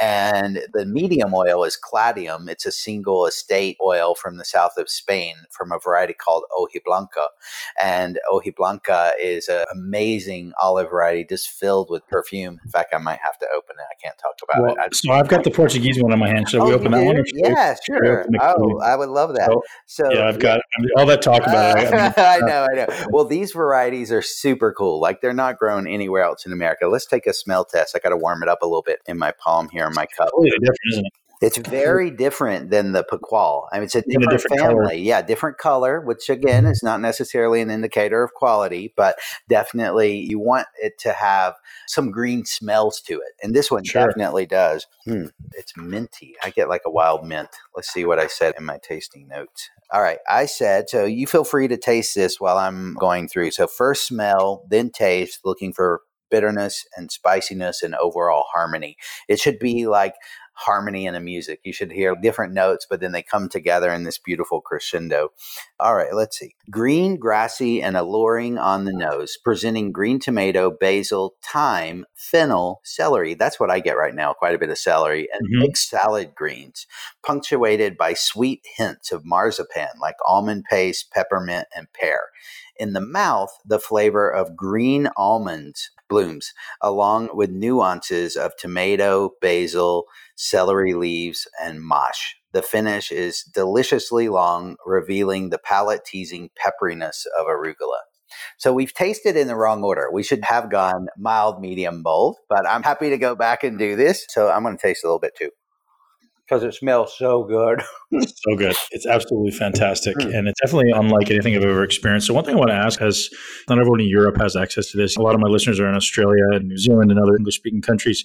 And the medium oil is Cladium. It's a single estate oil from the south of Spain from a variety called Hojiblanca. And Hojiblanca is an amazing olive variety just filled with perfume. In fact, I might have to open it. I can't talk about well, it. so I've got the Portuguese one in my hand. Shall oh, we open that one? Yeah, sure. Oh, I would love that. So, so yeah, I've got all that talk about it. *laughs* I uh, know, I know. Well, these varieties are super cool. Like they're not grown anywhere else in America. Let's take a smell test. I got to warm it up a little bit in my palm here in my cup. Totally different, isn't it? It's very different than the Picual. I mean, it's a different, a different family. Color. Yeah, different color, which again is not necessarily an indicator of quality, but definitely you want it to have some green smells to it. And this one sure. definitely does. Hmm, it's minty. I get like a wild mint. Let's see what I said in my tasting notes. All right, I said, so you feel free to taste this while I'm going through. So, first smell, then taste, looking for bitterness and spiciness and overall harmony. It should be like harmony in the music. You should hear different notes, but then they come together in this beautiful crescendo. All right, let's see. Green, grassy, and alluring on the nose, presenting green tomato, basil, thyme, fennel, celery. That's what I get right now, quite a bit of celery, and mm-hmm. mixed salad greens, punctuated by sweet hints of marzipan like almond paste, peppermint, and pear in the mouth the flavor of green almonds blooms, along with nuances of tomato, basil, celery leaves, and mâche. The finish is deliciously long, revealing the palate teasing pepperiness of arugula. So we've tasted in the wrong order. We should have gone mild, medium, bold, but I'm happy to go back and do this. So I'm going to taste a little bit too. Because it smells so good. so good. It's absolutely fantastic. Mm. And it's definitely unlike anything I've ever experienced. So, one thing I want to ask is not everyone in Europe has access to this. A lot of my listeners are in Australia and New Zealand and other English speaking countries.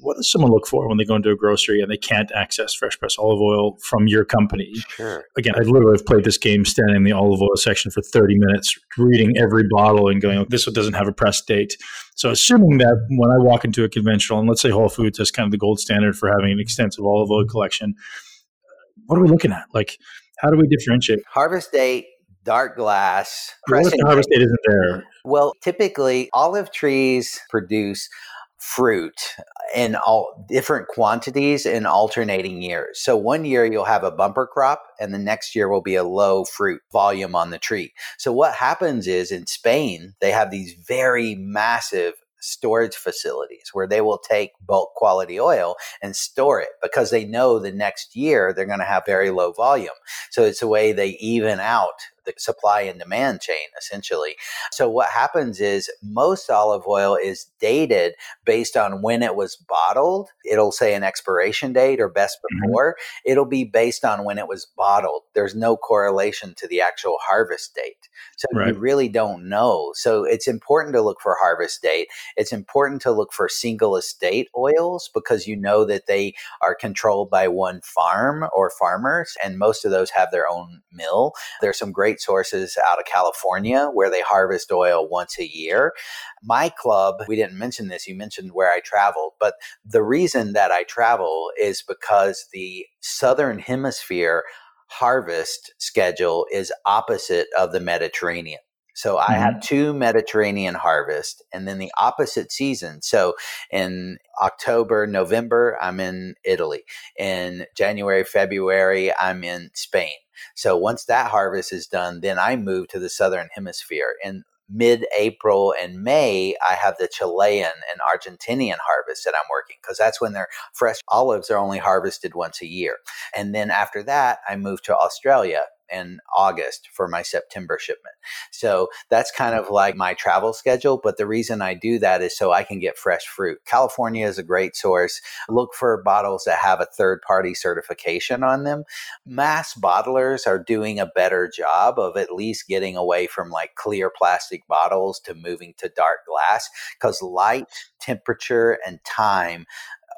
What does someone look for when they go into a grocery and they can't access fresh pressed olive oil from your company? Sure. Again, I literally have played this game standing in the olive oil section for 30 minutes, reading every bottle and going, oh, this one doesn't have a press date. So, assuming that when I walk into a conventional, and let's say Whole Foods has kind of the gold standard for having an extensive olive oil collection, uh, what are we looking at? Like, how do we differentiate? Harvest date, dark glass. What if the harvest date isn't there? Well, typically, olive trees produce fruit in all different quantities in alternating years. So one year you'll have a bumper crop and the next year will be a low fruit volume on the tree. So what happens is in Spain they have these very massive storage facilities where they will take bulk quality oil and store it because they know the next year they're going to have very low volume. So it's a way they even out the supply and demand chain essentially. So what happens is most olive oil is dated based on when it was bottled. It'll say an expiration date or best mm-hmm. before. Mm-hmm. It'll be based on when it was bottled. There's no correlation to the actual harvest date. So right. you really don't know. So it's important to look for harvest date. It's important to look for single estate oils because you know that they are controlled by one farm or farmers, and most of those have their own mill. There's some great sources out of California where they harvest oil once a year. My club, we didn't mention this, you mentioned where I traveled, but the reason that I travel is because the southern hemisphere harvest schedule is opposite of the Mediterranean. So I mm-hmm. have two Mediterranean harvests and then the opposite season. So in October, November, I'm in Italy. In January, February, I'm in Spain. So once that harvest is done, then I move to the southern hemisphere. In mid April and May, I have the Chilean and Argentinian harvest that I'm working because that's when their fresh olives are only harvested once a year. And then after that, I move to Australia in August for my September shipment. So that's kind of like my travel schedule. But the reason I do that is so I can get fresh fruit. California is a great source. Look for bottles that have a third party certification on them. Mass bottlers are doing a better job of at least getting away from like clear plastic bottles to moving to dark glass because light, temperature, and time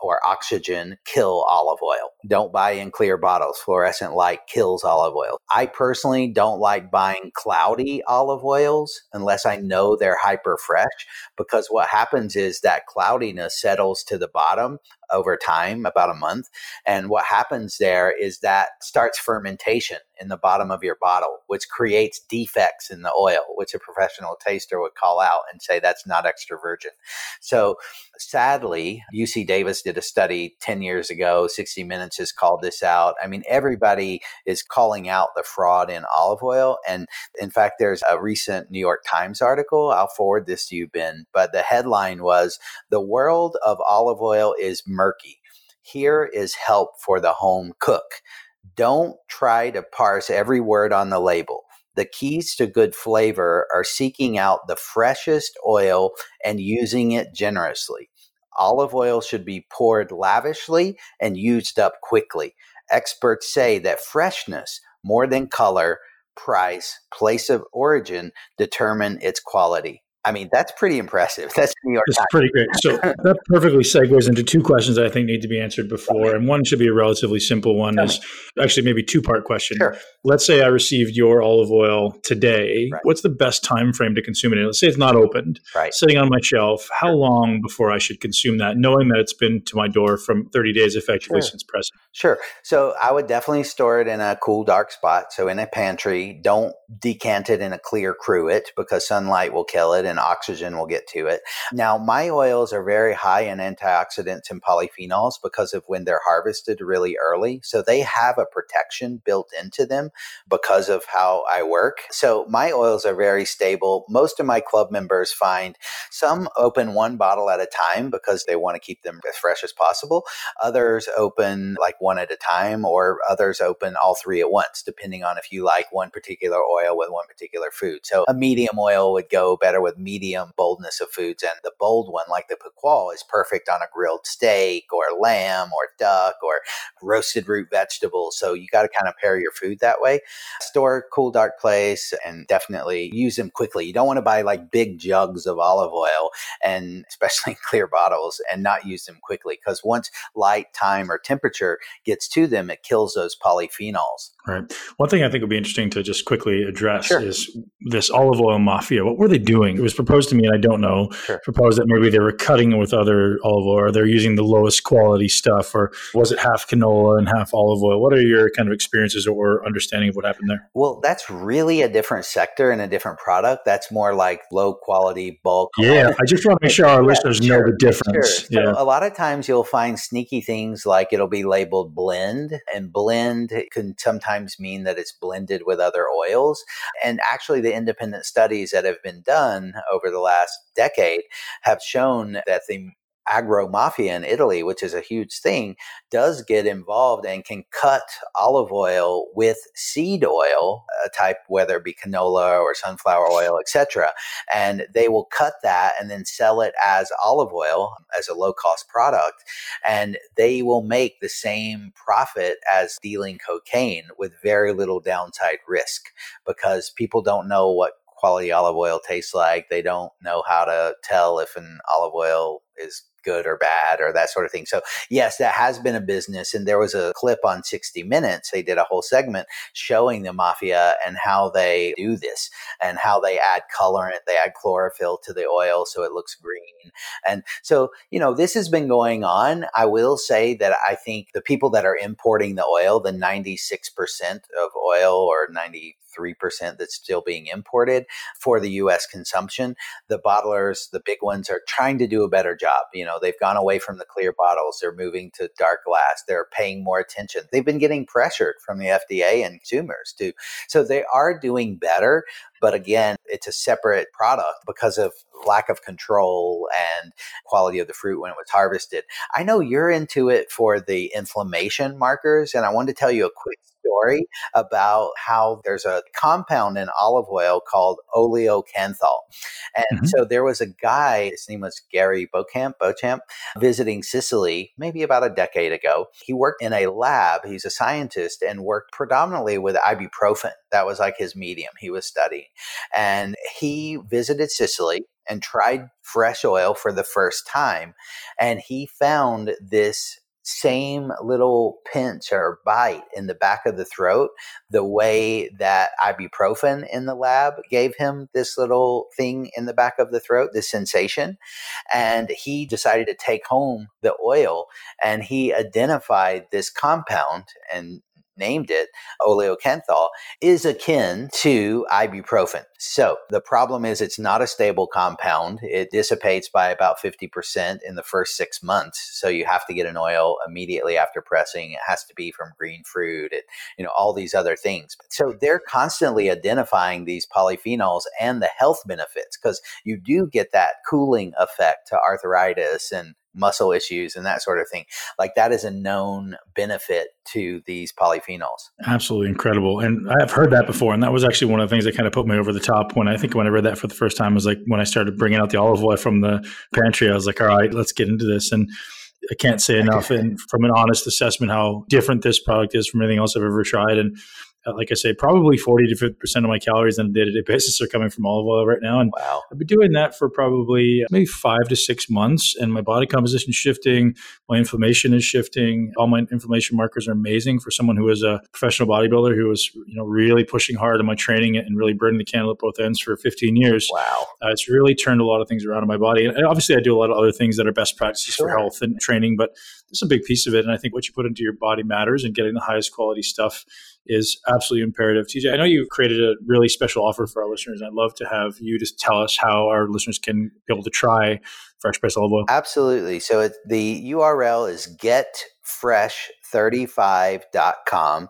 or oxygen kill olive oil. Don't buy in clear bottles. Fluorescent light kills olive oil. I personally don't like buying cloudy olive oils unless I know they're hyper fresh because what happens is that cloudiness settles to the bottom over time, about a month. And what happens there is that starts fermentation in the bottom of your bottle, which creates defects in the oil, which a professional taster would call out and say that's not extra virgin. So sadly, UC Davis did a study 10 years ago. 60 Minutes has called this out. I mean, everybody is calling out the fraud in olive oil. And in fact, there's a recent New York Times article. I'll forward this to you, Ben. But the headline was The World of Olive Oil is Murky. Here is help for the home cook. Don't try to parse every word on the label. The keys to good flavor are seeking out the freshest oil and using it generously. Olive oil should be poured lavishly and used up quickly. Experts say that freshness, more than color, price, place of origin, determine its quality. I mean, that's pretty impressive. *laughs* That's New York. It's pretty great. So *laughs* that perfectly segues into two questions I think need to be answered before, and one should be a relatively simple one. Is actually maybe two part question. Sure. Let's say I received your olive oil today. Right. What's the best time frame to consume it? In? Let's say it's not opened, right. sitting on my shelf. How long before I should consume that, knowing that it's been to my door from 30 days effectively sure. since pressing? Sure. So I would definitely store it in a cool, dark spot. So in a pantry. Don't decant it in a clear cruet because sunlight will kill it. And and oxygen. We'll get to it. Now, my oils are very high in antioxidants and polyphenols because of when they're harvested really early. So they have a protection built into them because of how I work. So my oils are very stable. Most of my club members find some open one bottle at a time because they want to keep them as fresh as possible. Others open like one at a time, or others open all three at once, depending on if you like one particular oil with one particular food. So a medium oil would go better with medium boldness of foods. And the bold one, like the Picual, is perfect on a grilled steak or lamb or duck or roasted root vegetables. So you got to kind of pair your food that way. Store cool, dark place and definitely use them quickly. You don't want to buy like big jugs of olive oil and *laughs* especially clear bottles and not use them quickly because once light, time, or temperature gets to them, it kills those polyphenols. Right. One thing I think would be interesting to just quickly address Sure. is this olive oil mafia. What were they doing? Was proposed to me, and I don't know. Sure. Proposed that maybe they were cutting it with other olive oil, or they're using the lowest quality stuff, or was it half canola and half olive oil? What are your kind of experiences or understanding of what happened there? Well, that's really a different sector and a different product. That's more like low quality bulk. Yeah, I just want to make sure our *laughs* Yeah, listeners know the difference. Sure. So Yeah. a lot of times you'll find sneaky things like it'll be labeled blend, and blend can sometimes mean that it's blended with other oils. And actually, the independent studies that have been done over the last decade have shown that the agro mafia in Italy, which is a huge thing, does get involved and can cut olive oil with seed oil, a type whether it be canola or sunflower oil, etc. And they will cut that and then sell it as olive oil as a low cost product, and they will make the same profit as dealing cocaine with very little downside risk because people don't know what quality olive oil tastes like. They don't know how to tell if an olive oil is good or bad or that sort of thing. So, yes, that has been a business. And there was a clip on 60 Minutes. They did a whole segment showing the mafia and how they do this and how they add colorant, they add chlorophyll to the oil so it looks green. And so, you know, this has been going on. I will say that I think the people that are importing the oil, the 96% of oil or 90 3% that's still being imported for the US consumption. The bottlers, the big ones, are trying to do a better job. You know, they've gone away from the clear bottles, they're moving to dark glass, they're paying more attention. They've been getting pressured from the FDA and consumers too. So they are doing better. But again, it's a separate product because of lack of control and quality of the fruit when it was harvested. I know you're into it for the inflammation markers, and I wanted to tell you a quick story about how there's a compound in olive oil called oleocanthal. And Mhm. so there was a guy, his name was Gary Beauchamp, Beauchamp, visiting Sicily maybe about a decade ago. He worked in a lab, he's a scientist, and worked predominantly with ibuprofen. That was like his medium he was studying. And he visited Sicily and tried fresh oil for the first time. And he found this same little pinch or bite in the back of the throat, the way that ibuprofen in the lab gave him this little thing in the back of the throat, this sensation. And he decided to take home the oil and he identified this compound and named it oleocanthal is akin to ibuprofen. So the problem is it's not a stable compound. It dissipates by about 50% in the first six months. So you have to get an oil immediately after pressing. It has to be from green fruit, it, you know, all these other things. So they're constantly identifying these polyphenols and the health benefits because you do get that cooling effect to arthritis and muscle issues and that sort of thing. Like that is a known benefit to these polyphenols. Absolutely incredible. And I've heard that before. And that was actually one of the things that kind of put me over the top when I think when I read that for the first time was like when I started bringing out the olive oil from the pantry, I was like, all right, let's get into this. And I can't say enough and from an honest assessment how different this product is from anything else I've ever tried. And like I say, probably 40 to 50% of my calories on a day to day basis are coming from olive oil right now. And Wow. I've been doing that for probably maybe five to six months, and my body composition is shifting. My inflammation is shifting. All my inflammation markers are amazing for someone who is a professional bodybuilder who was, you know, really pushing hard on my training and really burning the candle at both ends for 15 years. Wow. Uh, it's really turned a lot of things around in my body. And obviously, I do a lot of other things that are best practices for health and training, but this is a big piece of it. And I think what you put into your body matters, and getting the highest quality stuff is absolutely imperative. TJ, I know you created a really special offer for our listeners. I'd love to have you just tell us how our listeners can be able to try Fresh Press Olive Oil. Absolutely. So it, the URL is getfresh35.com. G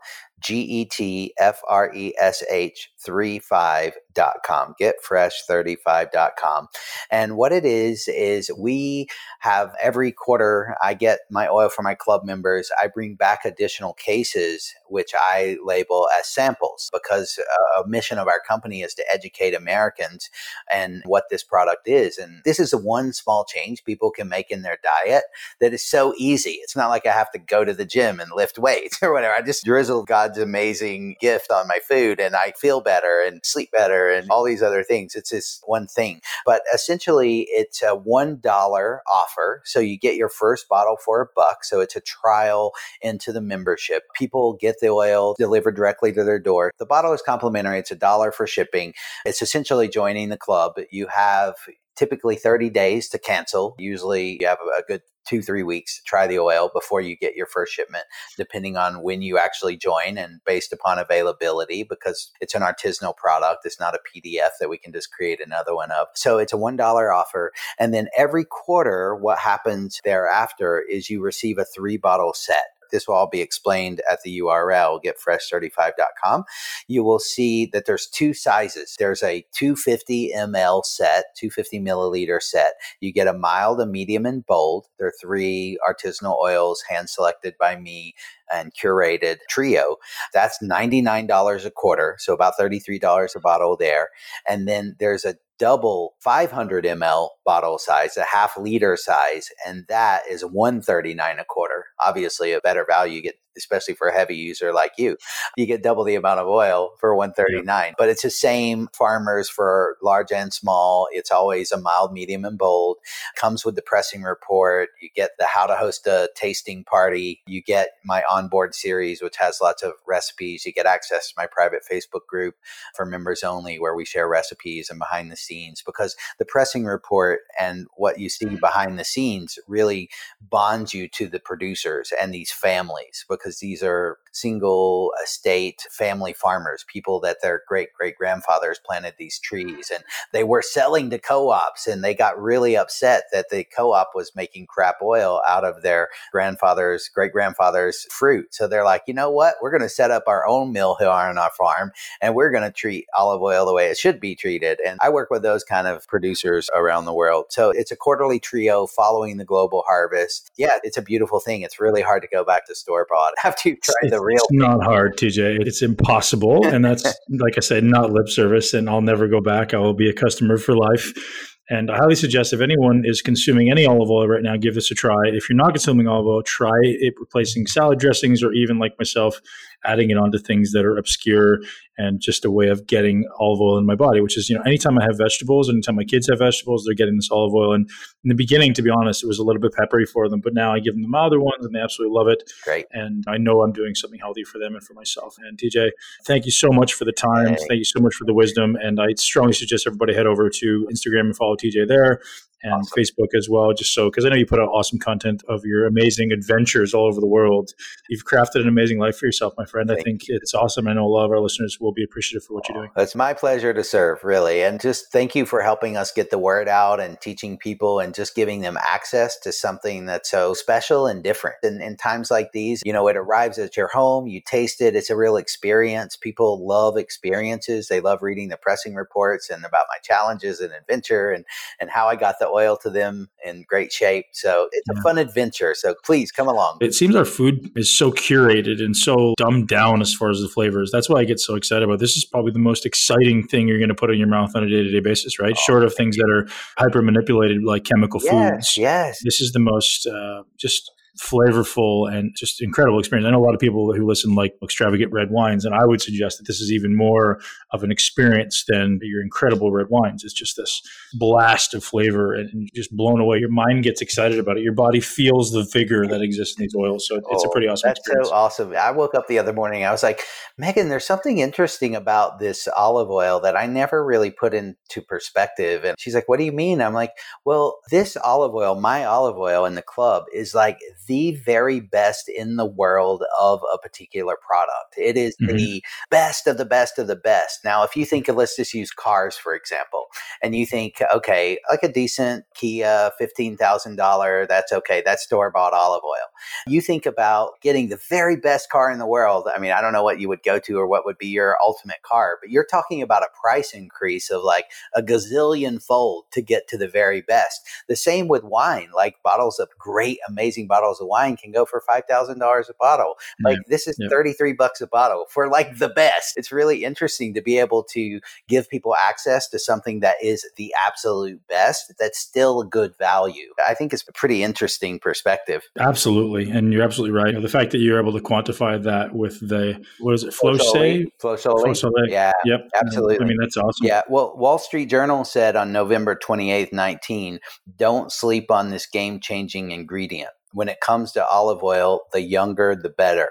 E T F R E S H 35.com. Getfresh35.com. And what it is, is we have every quarter, I get my oil for my club members. I bring back additional cases, which I label as samples because uh, a mission of our company is to educate Americans and what this product is. And this is the one small change people can make in their diet that is so easy. It's not like I have to go to the gym and lift weights *laughs* or whatever. I just drizzle God's amazing gift on my food and I feel better and sleep better and all these other things. It's this one thing. But essentially, it's a $1 offer. So you get your first bottle for a buck. So it's a trial into the membership. People get the oil delivered directly to their door. The bottle is complimentary. It's a dollar for shipping. It's essentially joining the club. You have typically 30 days to cancel. Usually you have a good two, three weeks to try the oil before you get your first shipment, depending on when you actually join and based upon availability, because it's an artisanal product. It's not a PDF that we can just create another one of. So it's a $1 offer. And then every quarter, what happens thereafter is you receive a three bottle set. This will all be explained at the URL, getfresh35.com. You will see that there's two sizes. There's a 250 ml set, 250 milliliter set. You get a mild, a medium, and bold. There are three artisanal oils hand selected by me and curated trio. That's $99 a quarter, so about $33 a bottle there. And then there's a double 500 ml bottle size, a half liter size, and that is 139 a quarter. Obviously, a better value. You get especially for a heavy user like you. You get double the amount of oil for 139. Yeah. But it's the same farmers for large and small. It's always a mild, medium, and bold. Comes with the pressing report. You get the how to host a tasting party. You get my onboard series, which has lots of recipes. You get access to my private Facebook group for members only, where we share recipes and behind the scenes. Because the pressing report and what you see mm-hmm. behind the scenes really bonds you to the producers and these families because because these are single estate family farmers, people that their great great grandfathers planted these trees and they were selling to co ops and they got really upset that the co op was making crap oil out of their grandfather's great grandfather's fruit. So they're like, you know what? We're going to set up our own mill here on our farm and we're going to treat olive oil the way it should be treated. And I work with those kind of producers around the world. So it's a quarterly trio following the global harvest. Yeah, it's a beautiful thing. It's really hard to go back to store bought *laughs* after you try the real. It's not hard, TJ. It's impossible, and that's *laughs* like I said, not lip service. And I'll never go back. I will be a customer for life. And I highly suggest if anyone is consuming any olive oil right now, give this a try. If you're not consuming olive oil, try it replacing salad dressings or even like myself, adding it onto things that are obscure and just a way of getting olive oil in my body, which is, you know, anytime I have vegetables, anytime my kids have vegetables, they're getting this olive oil. And in the beginning, to be honest, it was a little bit peppery for them, but now I give them the milder ones and they absolutely love it. Great. And I know I'm doing something healthy for them and for myself. And TJ, thank you so much for the time. Hey. Thank you so much for the wisdom. And I strongly suggest everybody head over to Instagram and follow TJ there and awesome. Facebook as well, just so because I know you put out awesome content of your amazing adventures all over the world. You've crafted an amazing life for yourself, my friend. Thank I think you. it's awesome. I know a lot of our listeners will be appreciative for what you're doing. Oh, it's my pleasure to serve, really. And just thank you for helping us get the word out and teaching people and just giving them access to something that's so special and different. And in times like these, you know, it arrives at your home, you taste it, it's a real experience. People love experiences. They love reading the pressing reports and about my challenges and adventure and, and how I got the oil to them in great shape. So it's yeah. a fun adventure. So please come along. It seems our food is so curated and so dumbed down as far as the flavors. That's why I get so excited about this. Is probably the most exciting thing you're going to put in your mouth on a day to day basis, right? Oh, Short of things that are hyper manipulated like chemical yes, foods. Yes. This is the most uh, just flavorful and just incredible experience. I know a lot of people who listen like extravagant red wines, and I would suggest that this is even more of an experience than your incredible red wines. It's just this blast of flavor and just blown away. Your mind gets excited about it. Your body feels the vigor that exists in these oils. So it's oh, a pretty awesome that's experience. so awesome. I woke up the other morning. I was like, Megan, there's something interesting about this olive oil that I never really put into perspective. And she's like, What do you mean? I'm like, Well, this olive oil, my olive oil in the club, is like the very best in the world of a particular product. It is mm-hmm. the best of the best of the best. Now, if you think of, let's just use cars, for example, and you think, okay, like a decent Kia, $15,000, that's okay. That's store bought olive oil. You think about getting the very best car in the world. I mean, I don't know what you would go to or what would be your ultimate car, but you're talking about a price increase of like a gazillion fold to get to the very best. The same with wine, like bottles of great, amazing bottles of wine can go for $5,000 a bottle. Like this is 33 bucks a bottle for like the best. It's really interesting to be able to give people access to something that is the absolute best that's still a good value. I think it's a pretty interesting perspective. Absolutely. And you're absolutely right. The fact that you're able to quantify that with the, what is it, Flos Olei? Flow. Yeah. Yep. Absolutely. I mean, that's awesome. Yeah. Well, Wall Street Journal said on November 28th, 19, don't sleep on this game changing ingredient. When it comes to olive oil, the younger, the better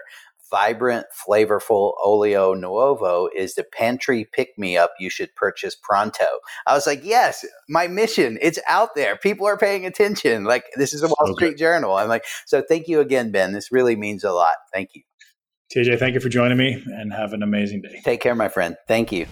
vibrant, flavorful Olio Nuovo is the pantry pick me up you should purchase pronto. I was like, yes, my mission, it's out there. People are paying attention. Like, this is a Wall Street Journal. I'm like, so thank you again, Ben. This really means a lot. Thank you. TJ, thank you for joining me and have an amazing day. Take care, my friend. Thank you.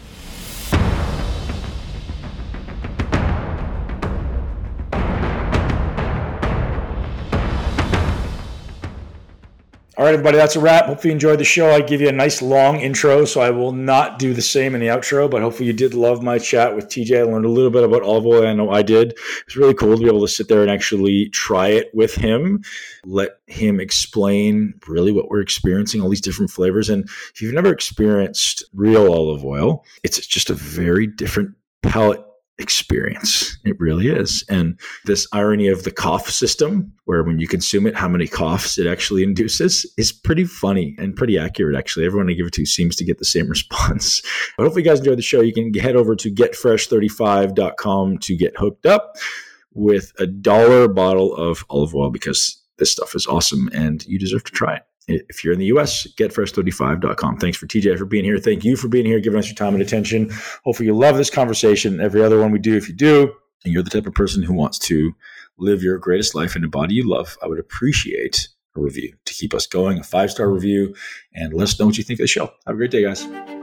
All right, everybody, that's a wrap. Hopefully, you enjoyed the show. I give you a nice long intro, so I will not do the same in the outro. But hopefully, you did love my chat with TJ. I learned a little bit about olive oil. I know I did. It's really cool to be able to sit there and actually try it with him, let him explain really what we're experiencing, all these different flavors. And if you've never experienced real olive oil, it's just a very different palate experience. It really is. And this irony of the cough system, where when you consume it, how many coughs it actually *laughs* induces, is pretty funny and pretty accurate, actually. Everyone I give it to seems to get the same *laughs* response. But hopefully, you guys enjoyed the show. You can head over to getfresh35.com to get hooked up with a dollar bottle of olive oil because this stuff is awesome and you deserve to try it. If you're in the US, getfresh35.com. Thanks for TJ for being here. Thank you for being here, giving us your time and attention. Hopefully, you love this conversation. Every other one we do, if you do, and you're the type of person who wants to live your greatest life in a body you love, I would appreciate a review to keep us going, a five star review, and let us know what you think of the show. Have a great day, guys.